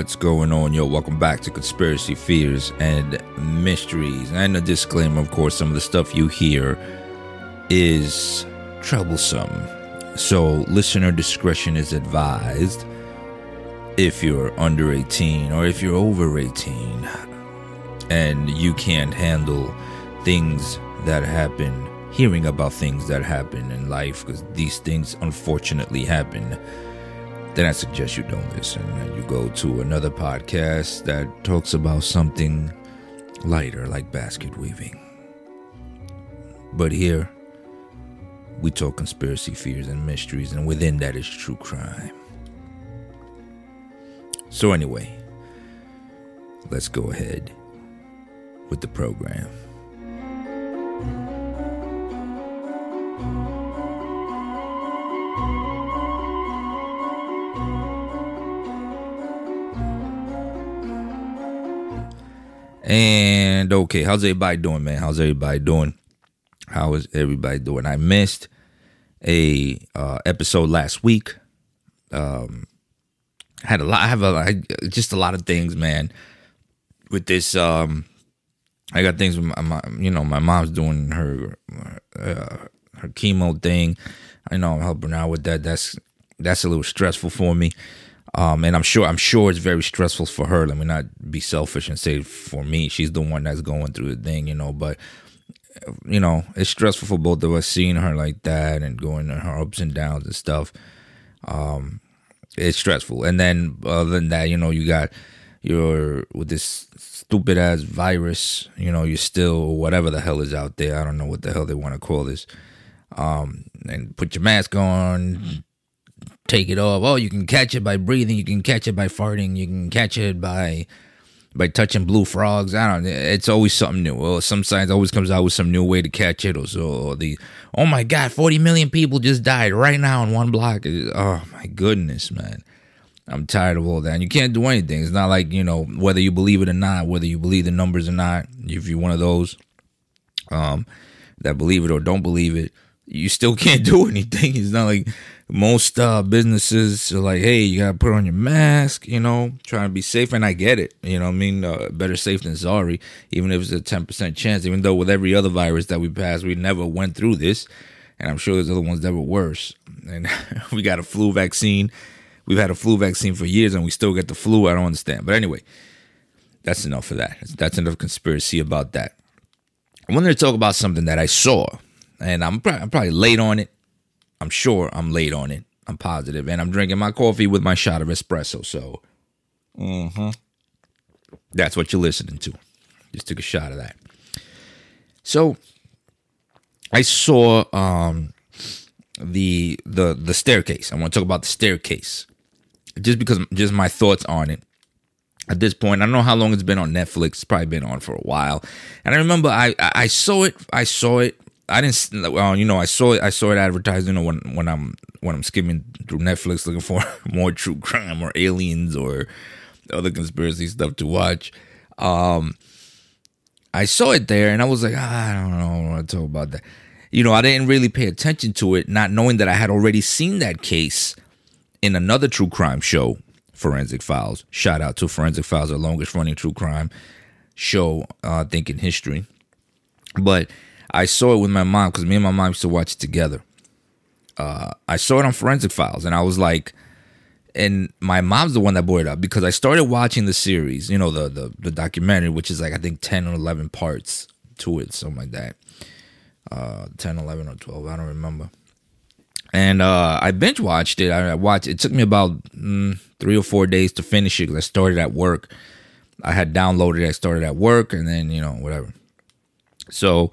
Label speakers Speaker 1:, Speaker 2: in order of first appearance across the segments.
Speaker 1: What's going on, yo? Welcome back to Conspiracy Fears and Mysteries. And a disclaimer, of course, some of the stuff you hear is troublesome. So, listener discretion is advised if you're under 18 or if you're over 18 and you can't handle things that happen, hearing about things that happen in life, because these things unfortunately happen then I suggest you don't listen and you go to another podcast that talks about something lighter like basket weaving. But here, we talk conspiracy fears and mysteries, and within that is true crime. So, anyway, let's go ahead with the program. And okay, how's everybody doing, man? How's everybody doing? How is everybody doing? I missed a uh, episode last week. Um, had a lot. I have a I, just a lot of things, man. With this, um, I got things with my, my you know, my mom's doing her uh, her chemo thing. I know I'm helping out with that. That's that's a little stressful for me. Um, and I'm sure I'm sure it's very stressful for her. Let me not be selfish and say for me, she's the one that's going through the thing, you know. But you know, it's stressful for both of us seeing her like that and going her ups and downs and stuff. Um, it's stressful. And then other than that, you know, you got your with this stupid ass virus. You know, you're still whatever the hell is out there. I don't know what the hell they want to call this. Um, and put your mask on take it off. Oh, you can catch it by breathing. You can catch it by farting. You can catch it by by touching blue frogs. I don't. know. It's always something new. Well, some science always comes out with some new way to catch it. Or so or the oh my god, forty million people just died right now in one block. Oh my goodness, man. I'm tired of all that. And you can't do anything. It's not like you know whether you believe it or not, whether you believe the numbers or not. If you're one of those um, that believe it or don't believe it, you still can't do anything. It's not like most uh, businesses are like, hey, you gotta put on your mask, you know, trying to be safe. And I get it, you know, I mean, uh, better safe than sorry, even if it's a ten percent chance. Even though with every other virus that we passed, we never went through this, and I'm sure there's other ones that were worse. And we got a flu vaccine. We've had a flu vaccine for years, and we still get the flu. I don't understand. But anyway, that's enough of that. That's enough conspiracy about that. I wanted to talk about something that I saw, and I'm, I'm probably late on it I'm sure I'm late on it. I'm positive, and I'm drinking my coffee with my shot of espresso. So, mm-hmm. that's what you're listening to. Just took a shot of that. So, I saw um, the the the staircase. I want to talk about the staircase, just because just my thoughts on it. At this point, I don't know how long it's been on Netflix. It's probably been on for a while, and I remember I I saw it. I saw it I didn't. Well, you know, I saw it. I saw it advertised. You know, when when I'm when I'm skimming through Netflix looking for more true crime or aliens or other conspiracy stuff to watch. Um, I saw it there, and I was like, ah, I don't know. Want to talk about that. You know, I didn't really pay attention to it, not knowing that I had already seen that case in another true crime show, Forensic Files. Shout out to Forensic Files, the longest running true crime show, uh, I think, in history. But I saw it with my mom because me and my mom used to watch it together. Uh, I saw it on Forensic Files, and I was like, and my mom's the one that brought it up because I started watching the series, you know, the the, the documentary, which is like I think ten or eleven parts to it, something like that. Uh, 10, 11, or twelve, I don't remember. And uh, I binge watched it. I watched. It took me about mm, three or four days to finish it because I started at work. I had downloaded. it. I started at work, and then you know whatever. So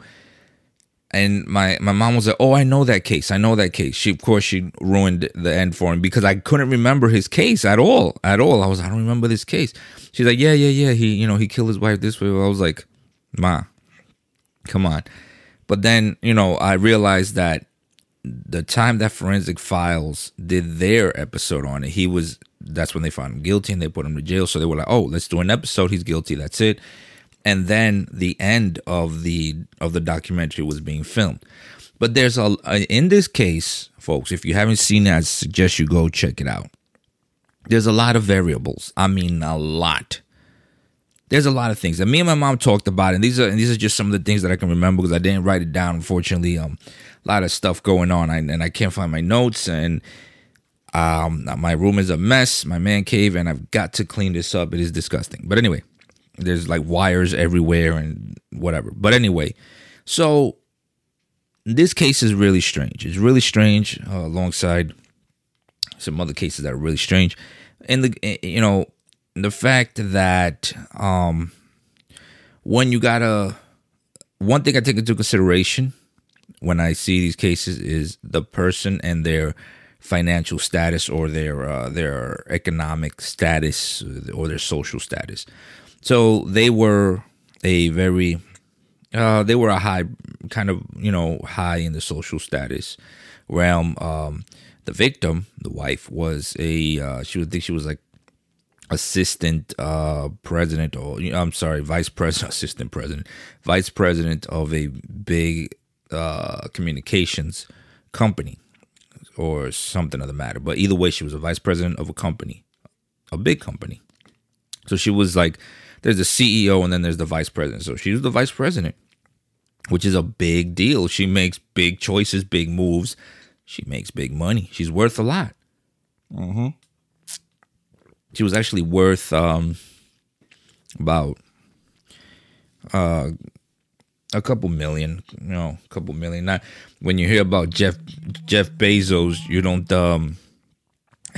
Speaker 1: and my my mom was like, "Oh, I know that case. I know that case." She, of course, she ruined the end for him because I couldn't remember his case at all, at all. I was, I don't remember this case. She's like, "Yeah, yeah, yeah. He, you know, he killed his wife this way." I was like, "Ma, come on." But then, you know, I realized that the time that Forensic Files did their episode on it, he was. That's when they found him guilty and they put him to jail. So they were like, "Oh, let's do an episode. He's guilty. That's it." And then the end of the of the documentary was being filmed. But there's a in this case, folks. If you haven't seen it, I suggest you go check it out. there's a lot of variables. I mean, a lot. There's a lot of things, that me and my mom talked about, and these are and these are just some of the things that I can remember because I didn't write it down. Unfortunately, um, a lot of stuff going on, I, and I can't find my notes, and um, my room is a mess, my man cave, and I've got to clean this up. It is disgusting, but anyway, there's like wires everywhere and whatever. But anyway, so this case is really strange. It's really strange uh, alongside some other cases that are really strange and the eh, you know the fact that um when you gotta one thing I take into consideration when I see these cases is the person and their financial status or their uh, their economic status or their social status. So they were a very uh, they were a high kind of you know high in the social status realm. Um, the victim, the wife, was a uh, she would think she was like assistant uh, president or I'm sorry, vice president, assistant president, vice president of a big uh, communications company or something of the matter. But either way, she was a vice president of a company, a big company. So she was like, there's the CEO and then there's the vice president. So she was the vice president, which is a big deal. She makes big choices, big moves she makes big money. She's worth a lot. Mm-hmm. She was actually worth um, about uh, a couple million, you know, a couple million. Not when you hear about Jeff Jeff Bezos, you don't. Um,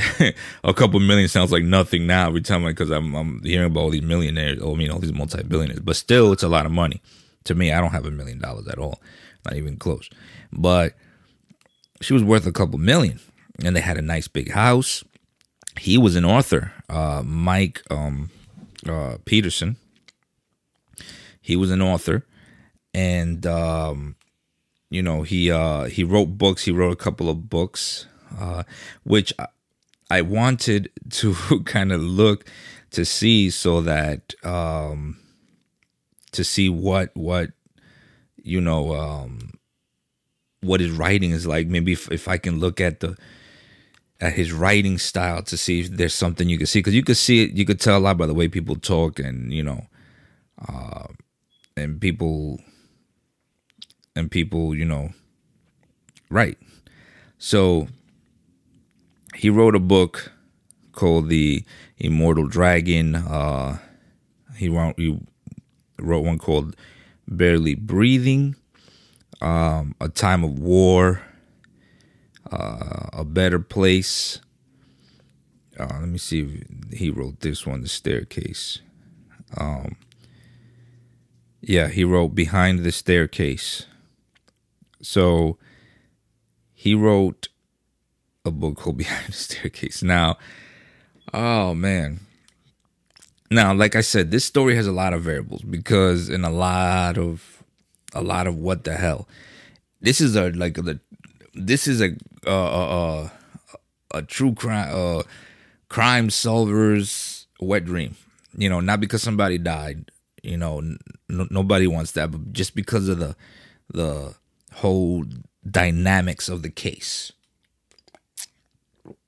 Speaker 1: a couple million sounds like nothing now every time because I'm, I'm hearing about all these millionaires. or I mean, all these multi-billionaires, but still, it's a lot of money to me. I don't have a million dollars at all, not even close. But she was worth a couple million, and they had a nice big house. He was an author, uh, Mike um, uh, Peterson. He was an author, and um, you know he uh, he wrote books. He wrote a couple of books, uh, which I wanted to kind of look to see so that um, to see what what you know um, what his writing is like. Maybe if, if I can look at the at his writing style to see if there's something you can see because you could see it you could tell a lot by the way people talk and you know uh, and people and people you know right so he wrote a book called the immortal dragon uh he wrote he wrote one called barely breathing um, a time of war, uh, a better place. Uh, let me see if he wrote this one, the staircase. Um, yeah, he wrote behind the staircase. So he wrote a book called Behind the Staircase. Now, oh man. Now, like I said, this story has a lot of variables because in a lot of a lot of what the hell. This is a like the this is a uh, a true crime uh, crime solver's wet dream. You know, not because somebody died. You know, n- nobody wants that, but just because of the the whole dynamics of the case.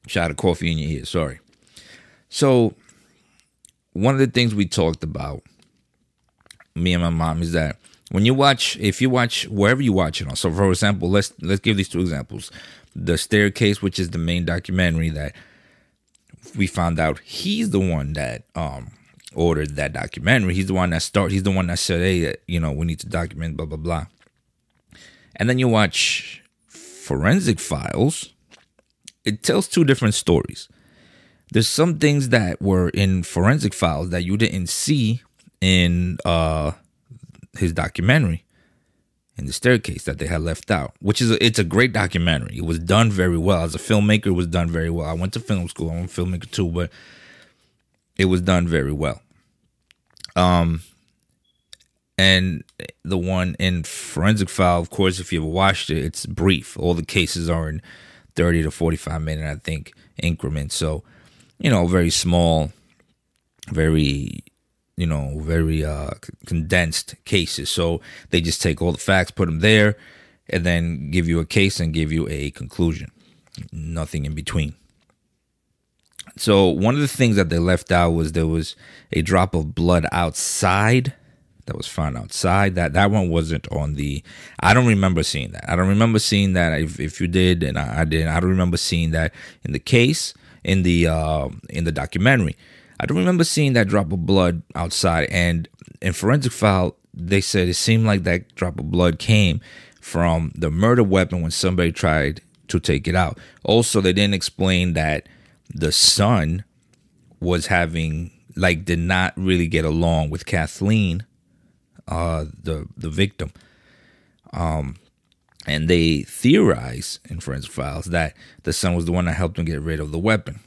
Speaker 1: Shot of coffee in your ear. Sorry. So, one of the things we talked about, me and my mom, is that when you watch if you watch wherever you watch it on so for example let's let's give these two examples the staircase which is the main documentary that we found out he's the one that um ordered that documentary he's the one that start he's the one that said hey you know we need to document blah blah blah and then you watch forensic files it tells two different stories there's some things that were in forensic files that you didn't see in uh his documentary in the staircase that they had left out, which is a, it's a great documentary. It was done very well as a filmmaker. It was done very well. I went to film school. I'm a filmmaker too, but it was done very well. Um, and the one in forensic file, of course, if you ever watched it, it's brief. All the cases are in thirty to forty-five minute, I think, increments. So, you know, very small, very you know, very uh, condensed cases. So they just take all the facts, put them there, and then give you a case and give you a conclusion. Nothing in between. So one of the things that they left out was there was a drop of blood outside that was found outside. That that one wasn't on the. I don't remember seeing that. I don't remember seeing that. If, if you did, and I, I didn't, I don't remember seeing that in the case in the uh, in the documentary. I don't remember seeing that drop of blood outside. And in forensic file, they said it seemed like that drop of blood came from the murder weapon when somebody tried to take it out. Also, they didn't explain that the son was having like did not really get along with Kathleen, uh, the the victim. Um, and they theorize in forensic files that the son was the one that helped him get rid of the weapon.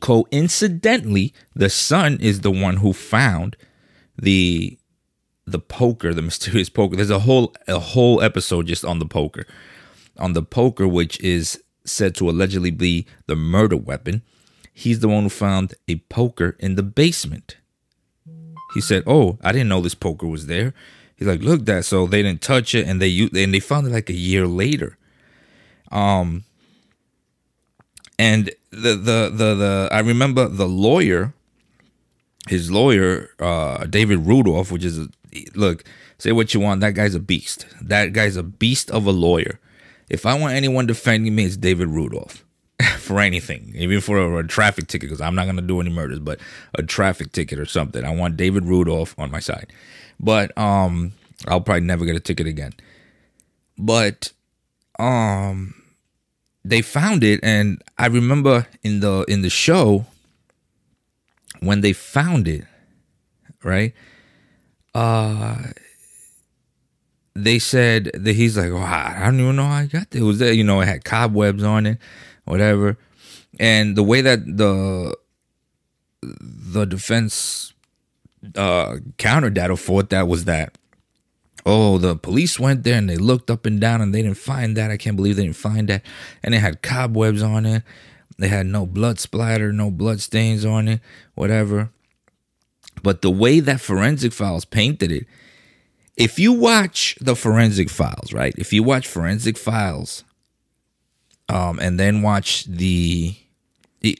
Speaker 1: Coincidentally, the son is the one who found the the poker, the mysterious poker. There's a whole a whole episode just on the poker. On the poker, which is said to allegedly be the murder weapon. He's the one who found a poker in the basement. He said, "Oh, I didn't know this poker was there." He's like, "Look, that." So they didn't touch it, and they and they found it like a year later. Um, and the the the the I remember the lawyer, his lawyer, uh, David Rudolph, which is a, look, say what you want. That guy's a beast. That guy's a beast of a lawyer. If I want anyone defending me, it's David Rudolph for anything, even for a, a traffic ticket, because I'm not going to do any murders, but a traffic ticket or something. I want David Rudolph on my side. But um, I'll probably never get a ticket again. But um, they found it, and I remember in the in the show when they found it, right? uh they said that he's like, oh, I don't even know how I got there. It was there, you know, it had cobwebs on it, whatever. And the way that the the defense uh countered that or fought that was that oh the police went there and they looked up and down and they didn't find that. I can't believe they didn't find that. And it had cobwebs on it. They had no blood splatter, no blood stains on it, whatever. But the way that Forensic Files painted it, if you watch the Forensic Files, right? If you watch Forensic Files, um, and then watch the,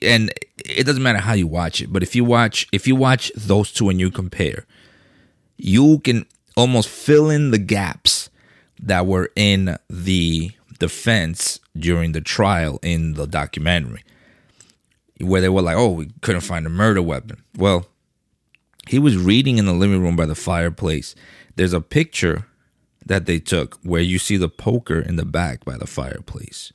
Speaker 1: and it doesn't matter how you watch it, but if you watch, if you watch those two and you compare, you can almost fill in the gaps that were in the defense during the trial in the documentary, where they were like, "Oh, we couldn't find a murder weapon." Well, he was reading in the living room by the fireplace. There's a picture that they took where you see the poker in the back by the fireplace.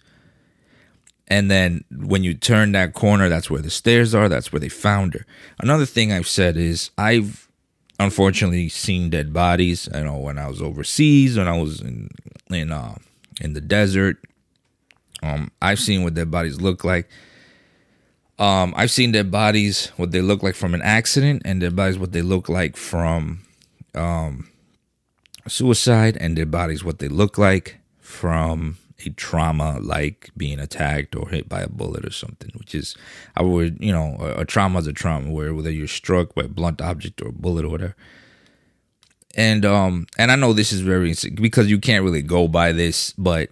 Speaker 1: And then when you turn that corner, that's where the stairs are. That's where they found her. Another thing I've said is I've unfortunately seen dead bodies. I know when I was overseas, when I was in in uh, in the desert. Um, I've seen what dead bodies look like. Um, I've seen dead bodies what they look like from an accident, and dead bodies what they look like from um, suicide, and dead bodies what they look like from a trauma like being attacked or hit by a bullet or something. Which is, I would you know, a, a trauma is a trauma where whether you're struck by a blunt object or a bullet or whatever. And um, and I know this is very because you can't really go by this, but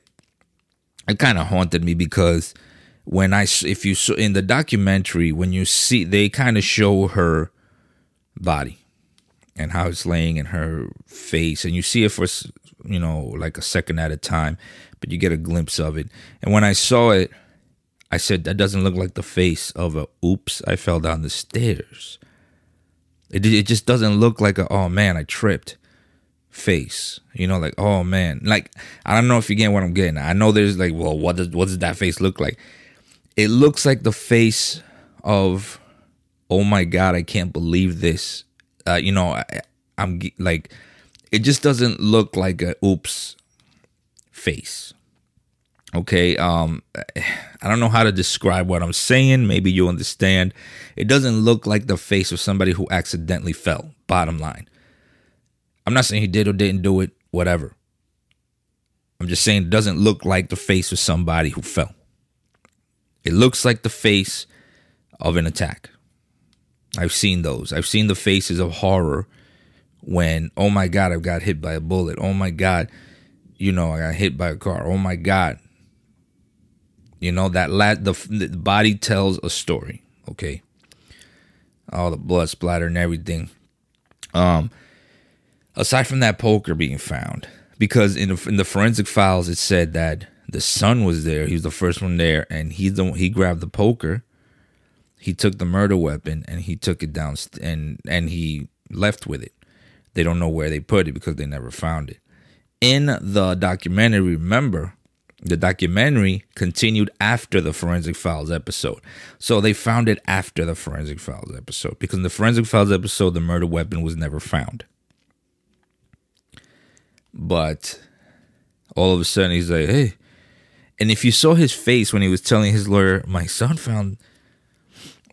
Speaker 1: it kind of haunted me because when I if you saw in the documentary when you see they kind of show her body and how it's laying in her face and you see it for you know like a second at a time but you get a glimpse of it. And when I saw it I said that doesn't look like the face of a oops. I fell down the stairs. It it just doesn't look like a oh man I tripped. Face you know like oh man. Like I don't know if you get what I'm getting I know there's like well what does what does that face look like? It looks like the face of oh my god i can't believe this. Uh, you know I, i'm like it just doesn't look like a oops face okay um i don't know how to describe what i'm saying maybe you understand it doesn't look like the face of somebody who accidentally fell bottom line i'm not saying he did or didn't do it whatever i'm just saying it doesn't look like the face of somebody who fell it looks like the face of an attack. I've seen those. I've seen the faces of horror when, oh my God, I've got hit by a bullet. Oh my God, you know, I got hit by a car. Oh my God. You know, that la- the, the body tells a story. Okay, all the blood splatter and everything. Um, aside from that poker being found, because in the, in the forensic files it said that the son was there. He was the first one there, and he's the he grabbed the poker. He took the murder weapon and he took it down and and he left with it. They don't know where they put it because they never found it. In the documentary, remember, the documentary continued after the Forensic Files episode. So they found it after the Forensic Files episode because in the Forensic Files episode, the murder weapon was never found. But all of a sudden, he's like, hey. And if you saw his face when he was telling his lawyer, my son found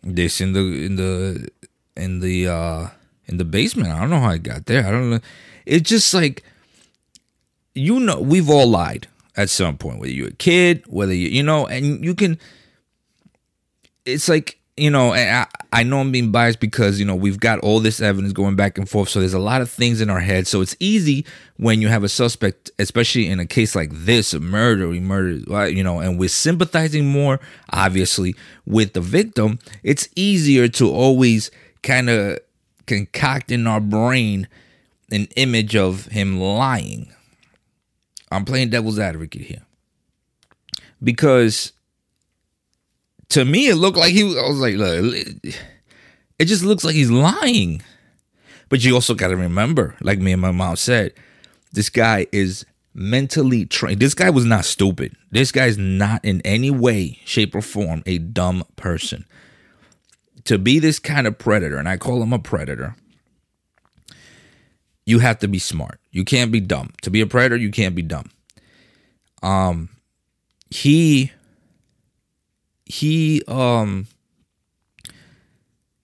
Speaker 1: this in the in the in the uh in the basement. I don't know how I got there. I don't know. It's just like you know, we've all lied at some point, whether you're a kid, whether you, you know, and you can, it's like, you know, I, I know I'm being biased because, you know, we've got all this evidence going back and forth. So there's a lot of things in our head. So it's easy when you have a suspect, especially in a case like this, a murder, we murdered, you know, and we're sympathizing more, obviously, with the victim. It's easier to always kind of concoct in our brain an image of him lying I'm playing devil's advocate here. Because to me, it looked like he was, I was like, look, it just looks like he's lying. But you also got to remember, like me and my mom said, this guy is mentally trained. This guy was not stupid. This guy's not in any way, shape, or form a dumb person. To be this kind of predator, and I call him a predator, you have to be smart. You can't be dumb. To be a predator, you can't be dumb. Um he he um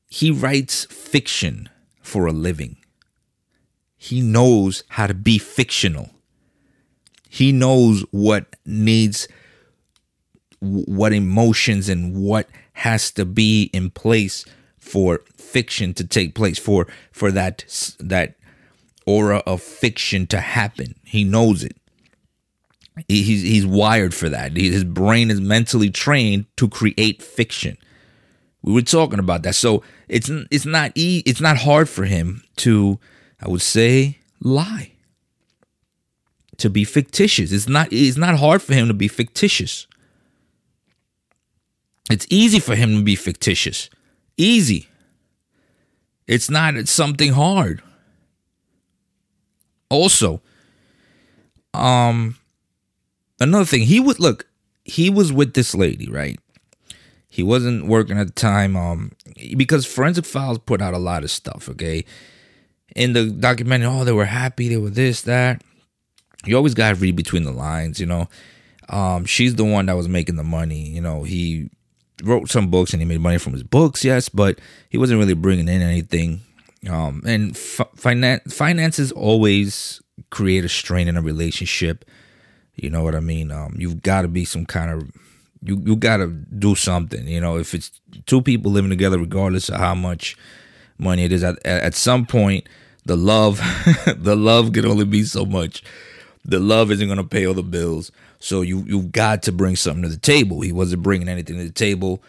Speaker 1: he writes fiction for a living. He knows how to be fictional. He knows what needs what emotions and what has to be in place for fiction to take place for for that that aura of fiction to happen. He knows it. He's he's wired for that. His brain is mentally trained to create fiction. We were talking about that. So it's it's not e- it's not hard for him to I would say lie. To be fictitious. It's not it's not hard for him to be fictitious. It's easy for him to be fictitious. Easy. It's not something hard also um another thing he would look he was with this lady right? He wasn't working at the time um because forensic files put out a lot of stuff okay? In the documentary oh they were happy they were this that. You always got to read between the lines you know? Um she's the one that was making the money you know? He wrote some books and he made money from his books yes but he wasn't really bringing in anything um, and finance finances always create a strain in a relationship. You know what I mean? Um, you've got to be some kind of you you got to do something. You know, if it's two people living together, regardless of how much money it is, at at some point, the love the love can only be so much. The love isn't gonna pay all the bills, so you you've got to bring something to the table. He wasn't bringing anything to the table.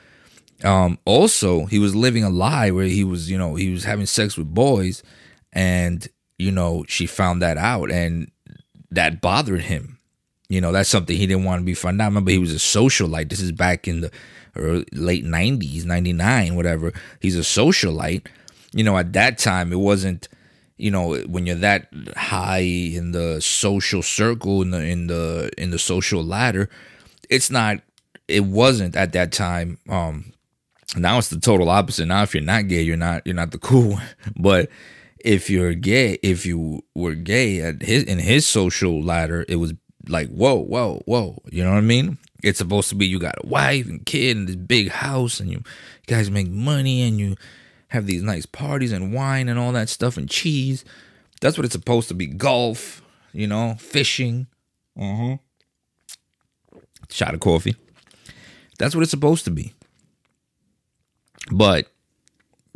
Speaker 1: Um, also, he was living a lie where he was, you know, he was having sex with boys, and you know, she found that out, and that bothered him. You know, that's something he didn't want to be found out. Remember, he was a socialite. This is back in the early, late '90s, '99, whatever. He's a socialite. You know, at that time, it wasn't. You know, when you're that high in the social circle in the in the in the social ladder, it's not. It wasn't at that time. Um, now it's the total opposite. Now if you're not gay, you're not you're not the cool one. But if you're gay, if you were gay at his in his social ladder, it was like whoa, whoa, whoa. You know what I mean? It's supposed to be you got a wife and kid and this big house and you guys make money and you have these nice parties and wine and all that stuff and cheese. That's what it's supposed to be. Golf, you know, fishing. Uh-huh. Shot of coffee. That's what it's supposed to be. But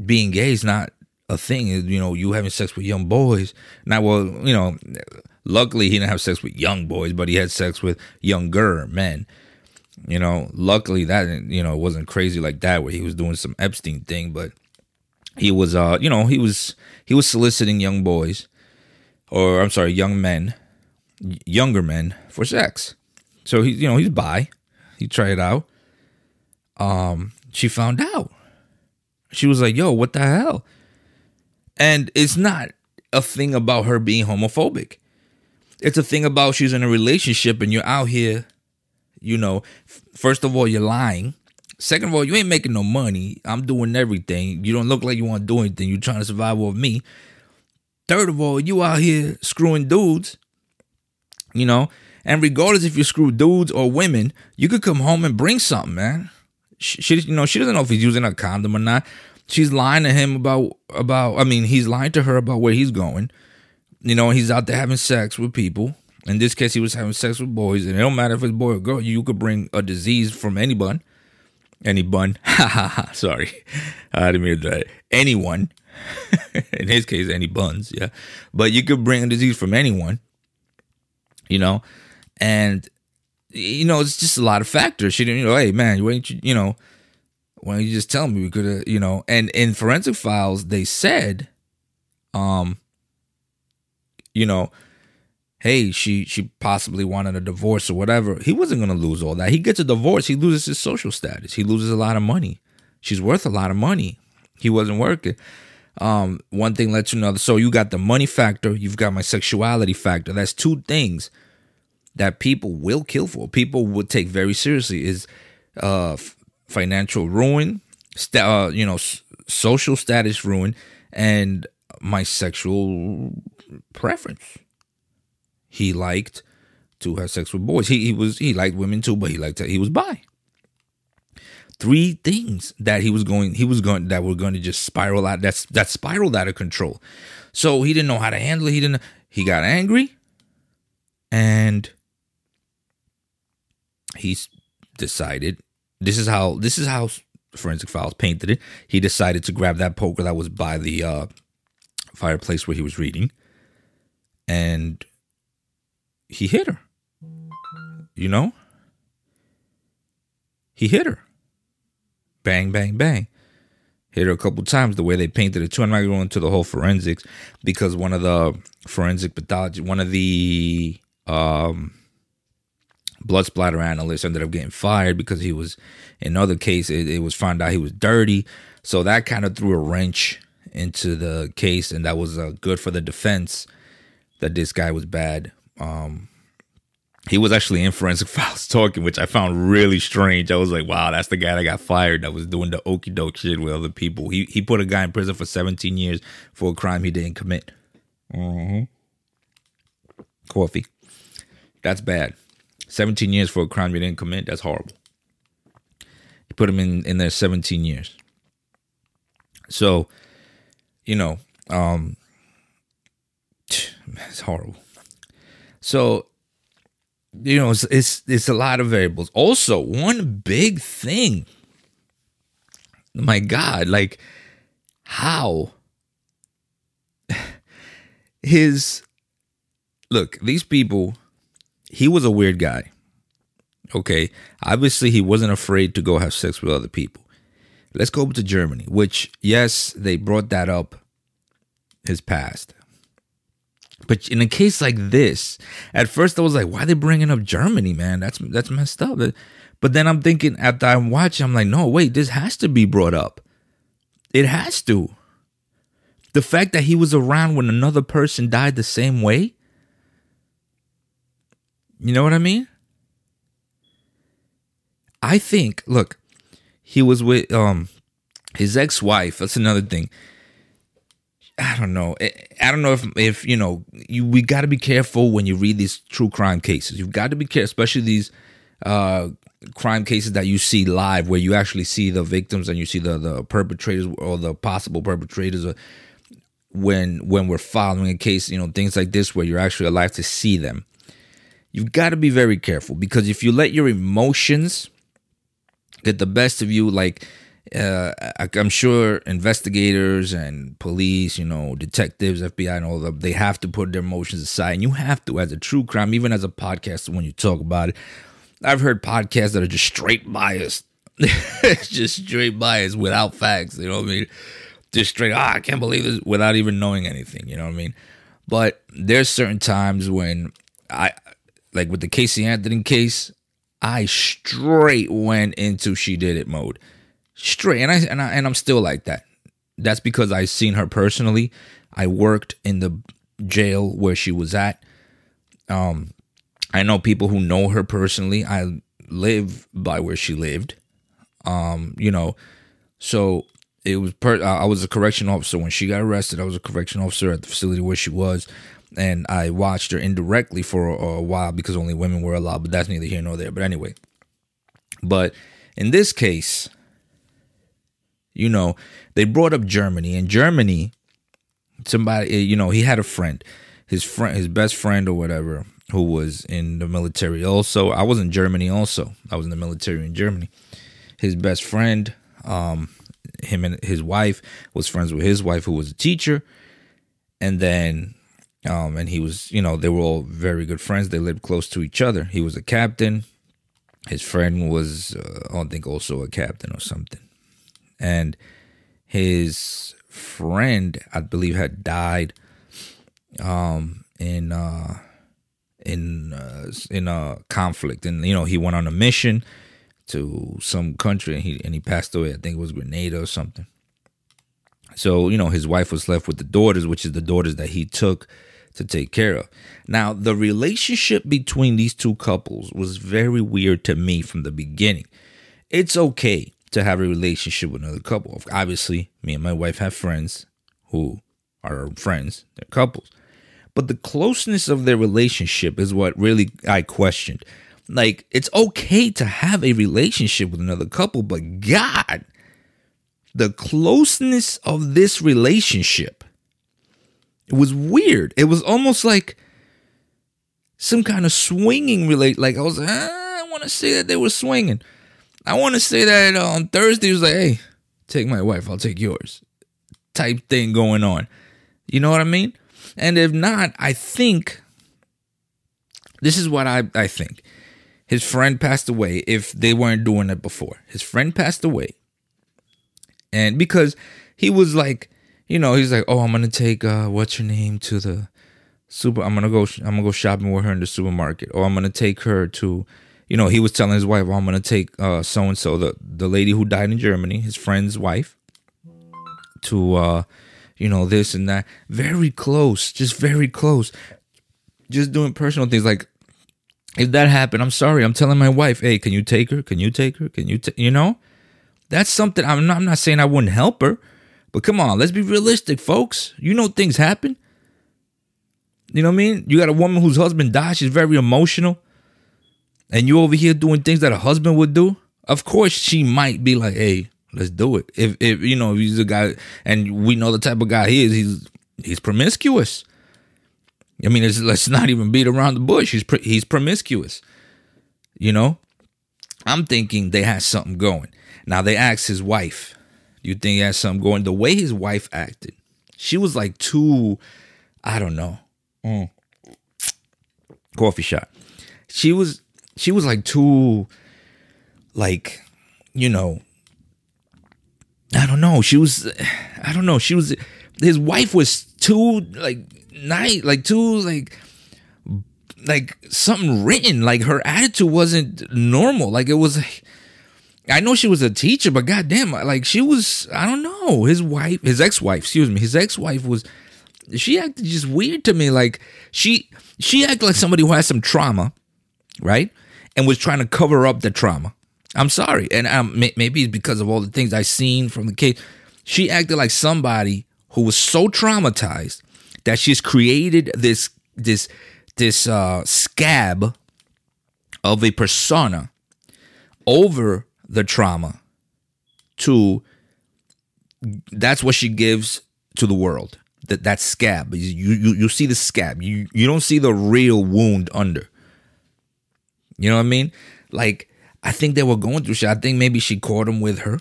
Speaker 1: being gay is not a thing. You know, you having sex with young boys. Now, well, you know, luckily he didn't have sex with young boys, but he had sex with younger men. You know, luckily that you know wasn't crazy like that where he was doing some Epstein thing, but he was uh you know he was he was soliciting young boys or I'm sorry young men younger men for sex. So he you know he's bi. He tried it out. Um, she found out. She was like, "Yo, what the hell?" And it's not a thing about her being homophobic. It's a thing about she's in a relationship and you're out here, you know, first of all, you're lying. Second of all, you ain't making no money. I'm doing everything. You don't look like you want to do anything. You're trying to survive with me. Third of all, you out here screwing dudes, you know, and regardless if you screw dudes or women, you could come home and bring something, man. She, she, you know, she doesn't know if he's using a condom or not. She's lying to him about about. I mean, he's lying to her about where he's going. You know, he's out there having sex with people. In this case, he was having sex with boys, and it don't matter if it's boy or girl. You could bring a disease from anyone, any bun. Sorry, I didn't mean that. Anyone. In his case, any buns. Yeah, but you could bring a disease from anyone. You know, and you know it's just a lot of factors. She didn't. You know, hey man, why don't you? You know, why don't you just tell me we could have? You know, and in forensic files they said, um you know, hey, she she possibly wanted a divorce or whatever. He wasn't gonna lose all that. He gets a divorce, he loses his social status. He loses a lot of money. She's worth a lot of money. He wasn't working. Um, one thing led to another. So you got the money factor, you've got my sexuality factor. That's two things that people will kill for. People would take very seriously is uh financial ruin, st- uh, you know, s- social status ruin, and my sexual preference. He liked to have sex with boys. He he was he liked women too, but he liked to, he was bi. Three things that he was going he was going that were going to just spiral out that's that spiraled out of control. So he didn't know how to handle it. He didn't he got angry and he's decided this is how this is how forensic files painted it. He decided to grab that poker that was by the uh fireplace where he was reading and he hit her. You know? He hit her. Bang, bang, bang. Hit her a couple times the way they painted it too. I'm not going into the whole forensics because one of the forensic pathology, one of the um, blood splatter analyst ended up getting fired because he was, in other case, it, it was found out he was dirty. So that kind of threw a wrench into the case, and that was uh, good for the defense that this guy was bad. Um, he was actually in forensic files talking, which I found really strange. I was like, wow, that's the guy that got fired that was doing the okey doke shit with other people. He he put a guy in prison for 17 years for a crime he didn't commit. Mm-hmm. Coffee. That's bad. 17 years for a crime you didn't commit. That's horrible. He put him in, in there 17 years. So, you know, um, it's horrible. So, you know, it's, it's it's a lot of variables. Also, one big thing. My God, like how his look, these people, he was a weird guy. Okay. Obviously, he wasn't afraid to go have sex with other people. Let's go to Germany, which, yes, they brought that up his past. But in a case like this, at first I was like, why are they bringing up Germany, man? That's that's messed up. But then I'm thinking, after I'm watching, I'm like, no, wait, this has to be brought up. It has to. The fact that he was around when another person died the same way. You know what I mean? I think, look, he was with um his ex-wife. That's another thing. I don't know. I don't know if if you know you we got to be careful when you read these true crime cases. You've got to be careful, especially these uh, crime cases that you see live, where you actually see the victims and you see the the perpetrators or the possible perpetrators. When when we're following a case, you know things like this, where you're actually alive to see them. You've got to be very careful because if you let your emotions get the best of you, like uh, I'm sure investigators and police, you know, detectives, FBI, and all of them, they have to put their emotions aside. And you have to, as a true crime, even as a podcaster, when you talk about it, I've heard podcasts that are just straight biased. just straight biased without facts. You know what I mean? Just straight, ah, I can't believe this without even knowing anything. You know what I mean? But there's certain times when I, like with the Casey Anthony case, I straight went into she did it mode. Straight. And I, and I, and I'm still like that. That's because I seen her personally. I worked in the jail where she was at. Um, I know people who know her personally. I live by where she lived. Um, you know, so it was per- I was a correction officer when she got arrested. I was a correction officer at the facility where she was, and I watched her indirectly for a, a while because only women were allowed. But that's neither here nor there. But anyway, but in this case, you know, they brought up Germany, and Germany, somebody, you know, he had a friend, his friend, his best friend or whatever, who was in the military. Also, I was in Germany. Also, I was in the military in Germany. His best friend, um, him and his wife was friends with his wife, who was a teacher, and then, um, and he was, you know, they were all very good friends. They lived close to each other. He was a captain. His friend was, uh, I think, also a captain or something and his friend, I believe, had died um, in uh, in uh, in a conflict, and you know he went on a mission to some country, and he and he passed away. I think it was Grenada or something. So you know his wife was left with the daughters, which is the daughters that he took to take care of. Now the relationship between these two couples was very weird to me from the beginning. It's okay to have a relationship with another couple. Obviously, me and my wife have friends who are friends, they're couples. But the closeness of their relationship is what really I questioned. Like, it's okay to have a relationship with another couple, but God, the closeness of this relationship, it was weird. It was almost like some kind of swinging relate. Like I was, ah, I want to say that they were swinging, I want to say that on Thursday was like, hey, take my wife, I'll take yours, type thing going on. You know what I mean? And if not, I think this is what I, I think. His friend passed away if they weren't doing it before. His friend passed away. And because he was like, you know, he's like, oh, I'm gonna take uh, what's her name to the super. I'm gonna go. I'm gonna go shopping with her in the supermarket, or I'm gonna take her to you know, he was telling his wife, well, I'm to take uh, so and so, the the lady who died in Germany, his friend's wife, to, uh, you know, this and that. Very close, just very close. Just doing personal things. Like, if that happened, I'm sorry. I'm telling my wife, hey, can you take her? Can you take her? Can you, t-? you know? That's something, I'm not, I'm not saying I wouldn't help her, but come on, let's be realistic, folks. You know, things happen. You know what I mean? You got a woman whose husband died. She's very emotional and you over here doing things that a husband would do, of course she might be like, "Hey, let's do it." If if you know if he's a guy, and we know the type of guy he is, he's he's promiscuous. I mean, let's not even beat around the bush. He's he's promiscuous. You know, I'm thinking they had something going. Now they asked his wife, "Do you think he has something going?" The way his wife acted, she was like too, I don't know, mm. coffee shot. She was she was like too like you know I don't know. She was I don't know. She was his wife was too like nice, like too like like something written. Like her attitude wasn't normal. Like it was I know she was a teacher, but goddamn, like she was I don't know. His wife, his ex-wife, excuse me, his ex-wife was she acted just weird to me. Like she she acted like somebody who has some trauma, right? and was trying to cover up the trauma. I'm sorry, and um, maybe it's because of all the things I seen from the case. She acted like somebody who was so traumatized that she's created this this this uh, scab of a persona over the trauma to that's what she gives to the world that that scab you you you see the scab you you don't see the real wound under you know what I mean? Like, I think they were going through shit. I think maybe she caught him with her.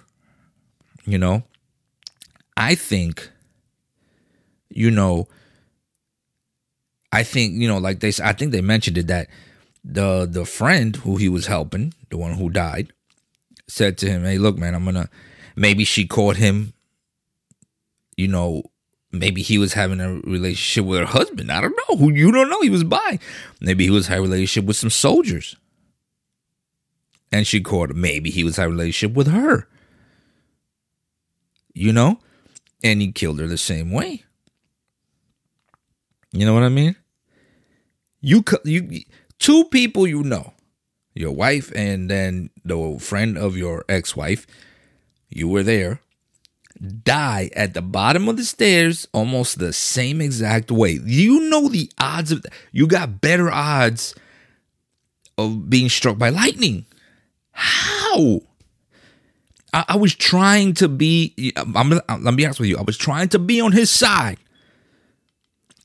Speaker 1: You know? I think, you know, I think, you know, like they I think they mentioned it that the the friend who he was helping, the one who died, said to him, "Hey, look, man, I'm gonna." Maybe she caught him. You know, maybe he was having a relationship with her husband. I don't know. Who you don't know. He was by. Maybe he was having a relationship with some soldiers. And she caught him. Maybe he was having a relationship with her. You know? And he killed her the same way. You know what I mean? You you two people you know, your wife and then the friend of your ex-wife, you were there, die at the bottom of the stairs almost the same exact way. You know the odds of you got better odds of being struck by lightning. How? I, I was trying to be. I'm, I'm, I'm, let me be honest with you. I was trying to be on his side.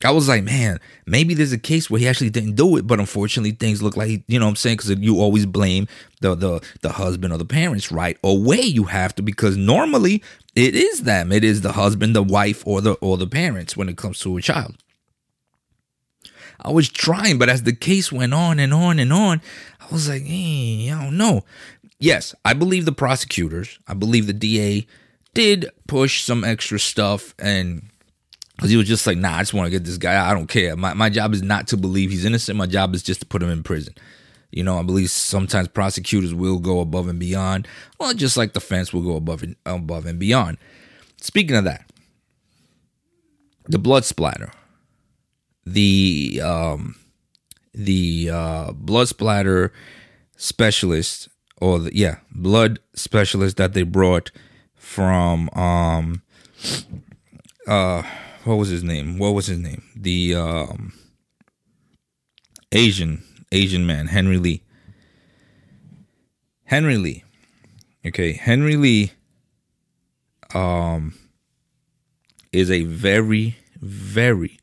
Speaker 1: I was like, man, maybe there's a case where he actually didn't do it, but unfortunately things look like you know what I'm saying because you always blame the the the husband or the parents right away. You have to because normally it is them, it is the husband, the wife, or the or the parents when it comes to a child. I was trying, but as the case went on and on and on, I was like, hey, I don't know. Yes, I believe the prosecutors, I believe the DA did push some extra stuff and because he was just like, nah, I just want to get this guy. I don't care. My, my job is not to believe he's innocent. My job is just to put him in prison. You know, I believe sometimes prosecutors will go above and beyond. Well, just like the fence will go above and above and beyond. Speaking of that, the blood splatter, the um, the uh, blood splatter specialist, or the, yeah, blood specialist that they brought from um, uh what was his name? What was his name? The um, Asian Asian man, Henry Lee. Henry Lee. Okay, Henry Lee um is a very very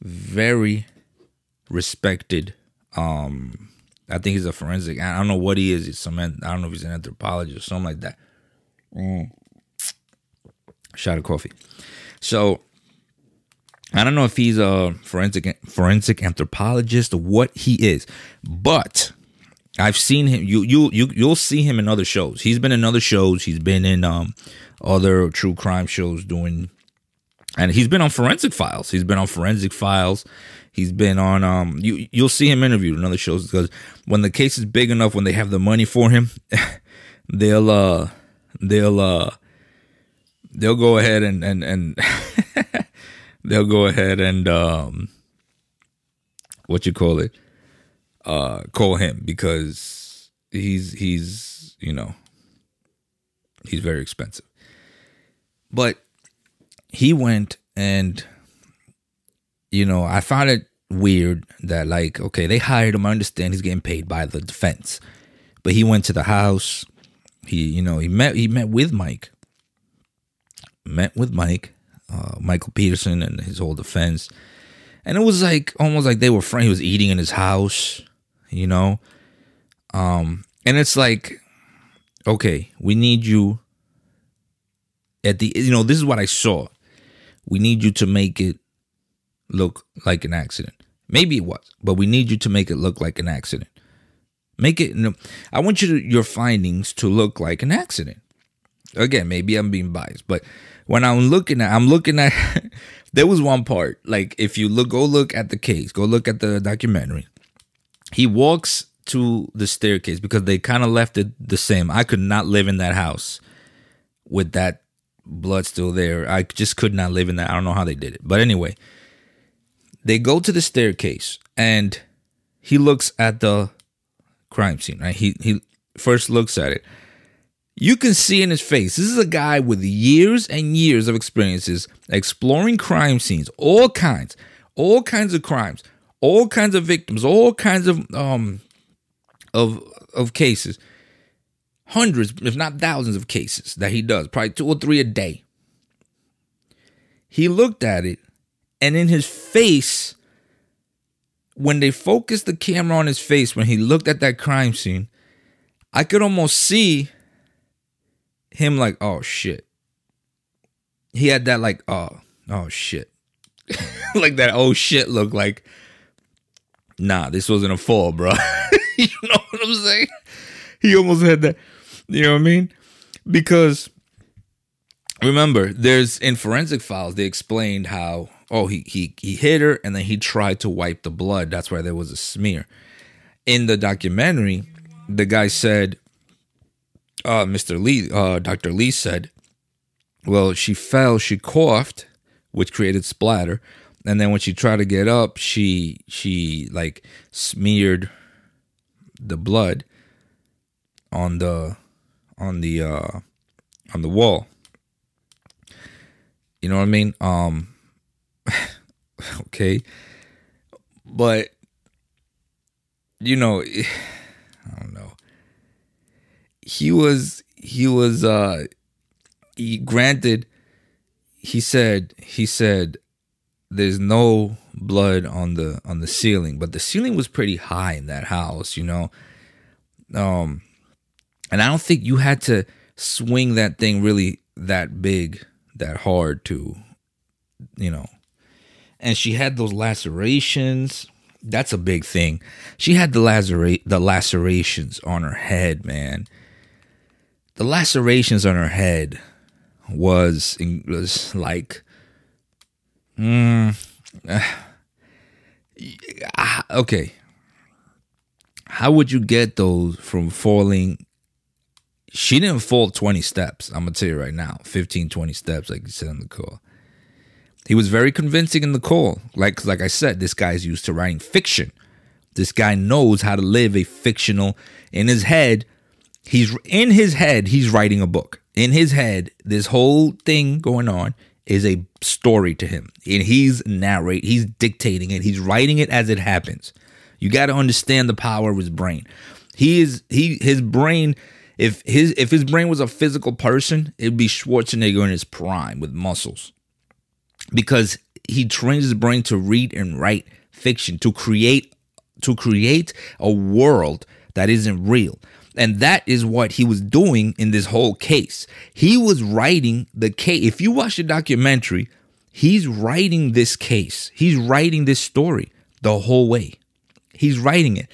Speaker 1: very respected um I think he's a forensic I don't know what he is. He's some I don't know if he's an anthropologist or something like that. Mm. Shot of coffee. So I don't know if he's a forensic forensic anthropologist or what he is, but I've seen him. You you you you'll see him in other shows. He's been in other shows. He's been in um other true crime shows doing, and he's been on Forensic Files. He's been on Forensic Files. He's been on um you you'll see him interviewed in other shows because when the case is big enough, when they have the money for him, they'll uh they'll uh they'll go ahead and and and they'll go ahead and um what you call it? Uh call him because he's he's you know he's very expensive. But he went and you know i found it weird that like okay they hired him. I understand he's getting paid by the defense. But he went to the house. He you know he met he met with mike met with Mike, uh, Michael Peterson, and his whole defense. And it was like almost like they were friends. He was eating in his house, you know. Um, and it's like, okay, we need you at the you know, this is what I saw. We need you to make it look like an accident. Maybe it was, but we need you to make it look like an accident. Make it. I want you to, your findings to look like an accident. Again, maybe I'm being biased, but when I'm looking at, I'm looking at. there was one part like if you look, go look at the case, go look at the documentary. He walks to the staircase because they kind of left it the same. I could not live in that house with that blood still there. I just could not live in that. I don't know how they did it. But anyway, they go to the staircase and he looks at the crime scene, right? He he first looks at it you can see in his face, this is a guy with years and years of experiences exploring crime scenes, all kinds, all kinds of crimes, all kinds of victims, all kinds of um of of cases. Hundreds, if not thousands of cases that he does, probably two or three a day. He looked at it and in his face when they focused the camera on his face when he looked at that crime scene, I could almost see him like, oh shit. He had that like, oh, oh shit. like that oh shit look like Nah, this wasn't a fall, bro. you know what I'm saying? He almost had that. You know what I mean? Because remember, there's in forensic files they explained how oh he he he hit her and then he tried to wipe the blood. That's why there was a smear. In the documentary, the guy said, uh, Mr. Lee, uh, Dr. Lee said, well, she fell, she coughed, which created splatter, and then when she tried to get up, she she like smeared the blood on the on the uh on the wall. You know what I mean? Um okay. But you know, I don't know. He was he was uh he granted he said he said there's no blood on the on the ceiling, but the ceiling was pretty high in that house, you know. Um and I don't think you had to swing that thing really that big, that hard to you know. And she had those lacerations. That's a big thing. She had the lacerate the lacerations on her head, man. The lacerations on her head was was like mm, okay. How would you get those from falling? She didn't fall 20 steps. I'm gonna tell you right now 15 20 steps like you said on the call. He was very convincing in the call. Like like i said this guy's used to writing fiction. This guy knows how to live a fictional in his head he's in his head he's writing a book in his head, this whole thing going on is a story to him. And he's narrate, he's dictating it, he's writing it as it happens. You got to understand the power of his brain. He is he his brain if his if his brain was a physical person, it'd be Schwarzenegger in his prime with muscles. Because he trains his brain to read and write fiction, to create to create a world that isn't real. And that is what he was doing in this whole case. He was writing the case. If you watch the documentary, he's writing this case. He's writing this story the whole way. He's writing it.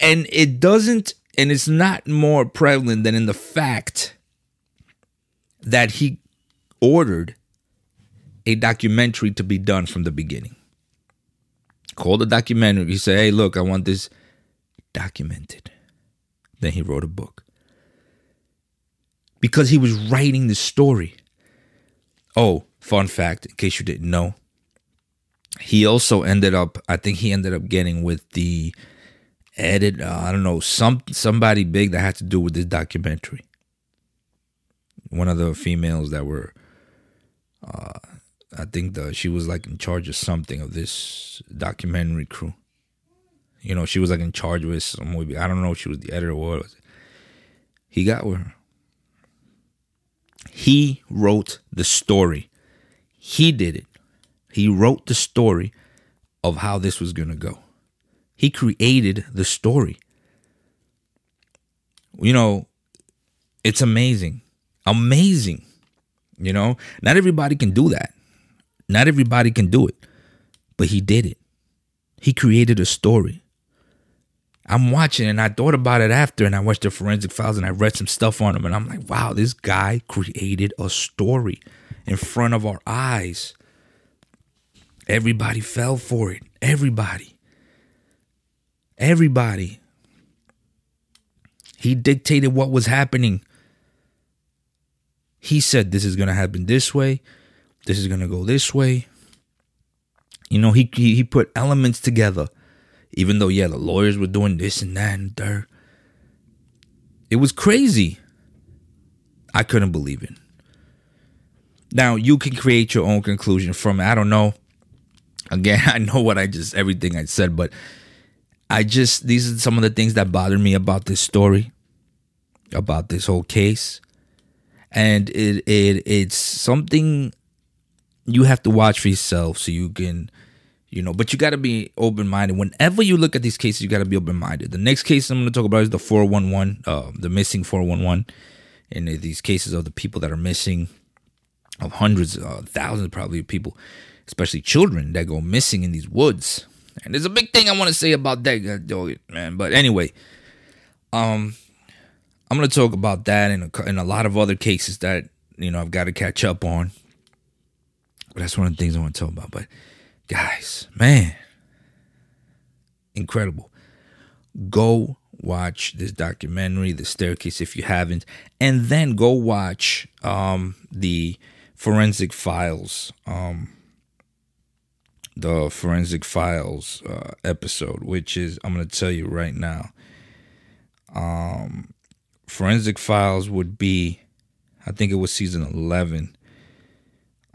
Speaker 1: And it doesn't, and it's not more prevalent than in the fact that he ordered a documentary to be done from the beginning. Called the documentary. He said, Hey, look, I want this documented. Then he wrote a book. Because he was writing the story. Oh, fun fact, in case you didn't know, he also ended up, I think he ended up getting with the edit, uh, I don't know, some somebody big that had to do with this documentary. One of the females that were, uh, I think the she was like in charge of something of this documentary crew. You know, she was like in charge with some movie. I don't know if she was the editor or what. He got with her. He wrote the story. He did it. He wrote the story of how this was going to go. He created the story. You know, it's amazing. Amazing. You know, not everybody can do that. Not everybody can do it. But he did it. He created a story. I'm watching and I thought about it after and I watched the forensic files and I read some stuff on him and I'm like, wow, this guy created a story in front of our eyes. Everybody fell for it. Everybody. Everybody. He dictated what was happening. He said this is going to happen this way. This is going to go this way. You know, he, he he put elements together even though, yeah, the lawyers were doing this and that and there. It was crazy. I couldn't believe it. Now, you can create your own conclusion from it. I don't know. Again, I know what I just, everything I said, but I just, these are some of the things that bother me about this story, about this whole case. And it, it it's something you have to watch for yourself so you can you know but you got to be open-minded whenever you look at these cases you got to be open-minded the next case i'm going to talk about is the 411 uh, the missing 411 and these cases of the people that are missing of hundreds uh, thousands probably of people especially children that go missing in these woods. And there's a big thing I want to say about that, man. But anyway, um, I'm gonna talk about that and a, and a lot of other cases that you know I've got to catch up on. But that's one of the things I want to talk about. But guys, man, incredible. Go watch this documentary, The Staircase, if you haven't, and then go watch um, the Forensic Files, um, the Forensic Files uh, episode, which is I'm going to tell you right now. Um, Forensic Files would be, I think it was season 11.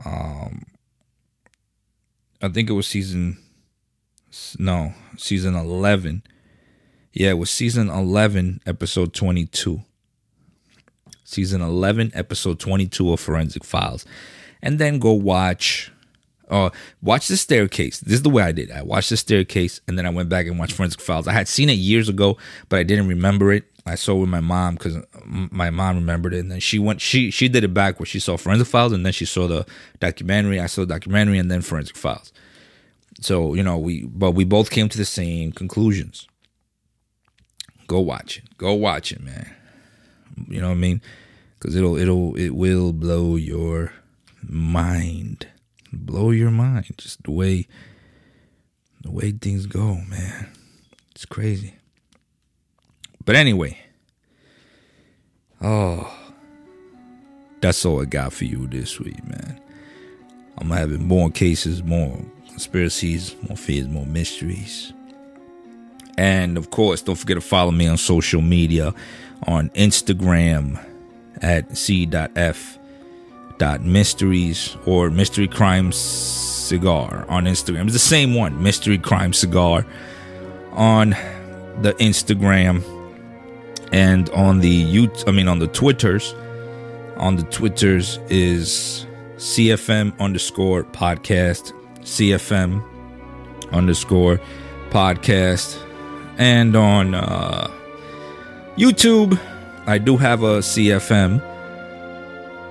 Speaker 1: Um, I think it was season, no, season 11 yeah, it was season 11, episode 22. Season 11, episode 22 of Forensic Files. And then go watch uh watch the staircase. This is the way I did. I watched the staircase and then I went back and watched Forensic Files. I had seen it years ago, but I didn't remember it. I saw with my mom because my mom remembered it, and then she went. She she did it back where she saw Forensic Files, and then she saw the documentary. I saw the documentary, and then Forensic Files. So you know we, but we both came to the same conclusions. Go watch it. Go watch it, man. You know what I mean? Because it'll it'll it will blow your mind, blow your mind. Just the way the way things go, man. It's crazy. But anyway, oh, that's all I got for you this week, man. I'm having more cases, more conspiracies, more fears, more mysteries. And of course, don't forget to follow me on social media on Instagram at c.f.mysteries or Mystery Crime Cigar on Instagram. It's the same one, Mystery Crime Cigar on the Instagram and on the YouTube, I mean on the Twitters. On the Twitters is CFM underscore podcast, CFM underscore podcast and on uh, YouTube. I do have a CFM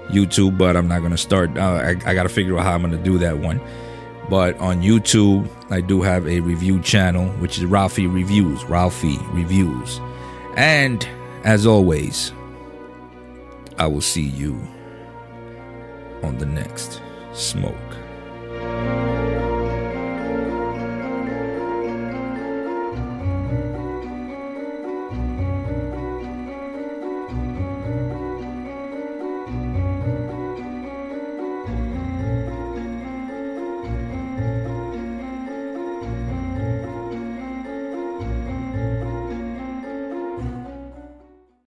Speaker 1: YouTube, but I'm not to start. Uh, I, I got to figure out how I'm to do that one. But on YouTube, I do have a review channel, which is Ralphie Reviews. Ralphie Reviews. And as always, I will see you on the next smoke.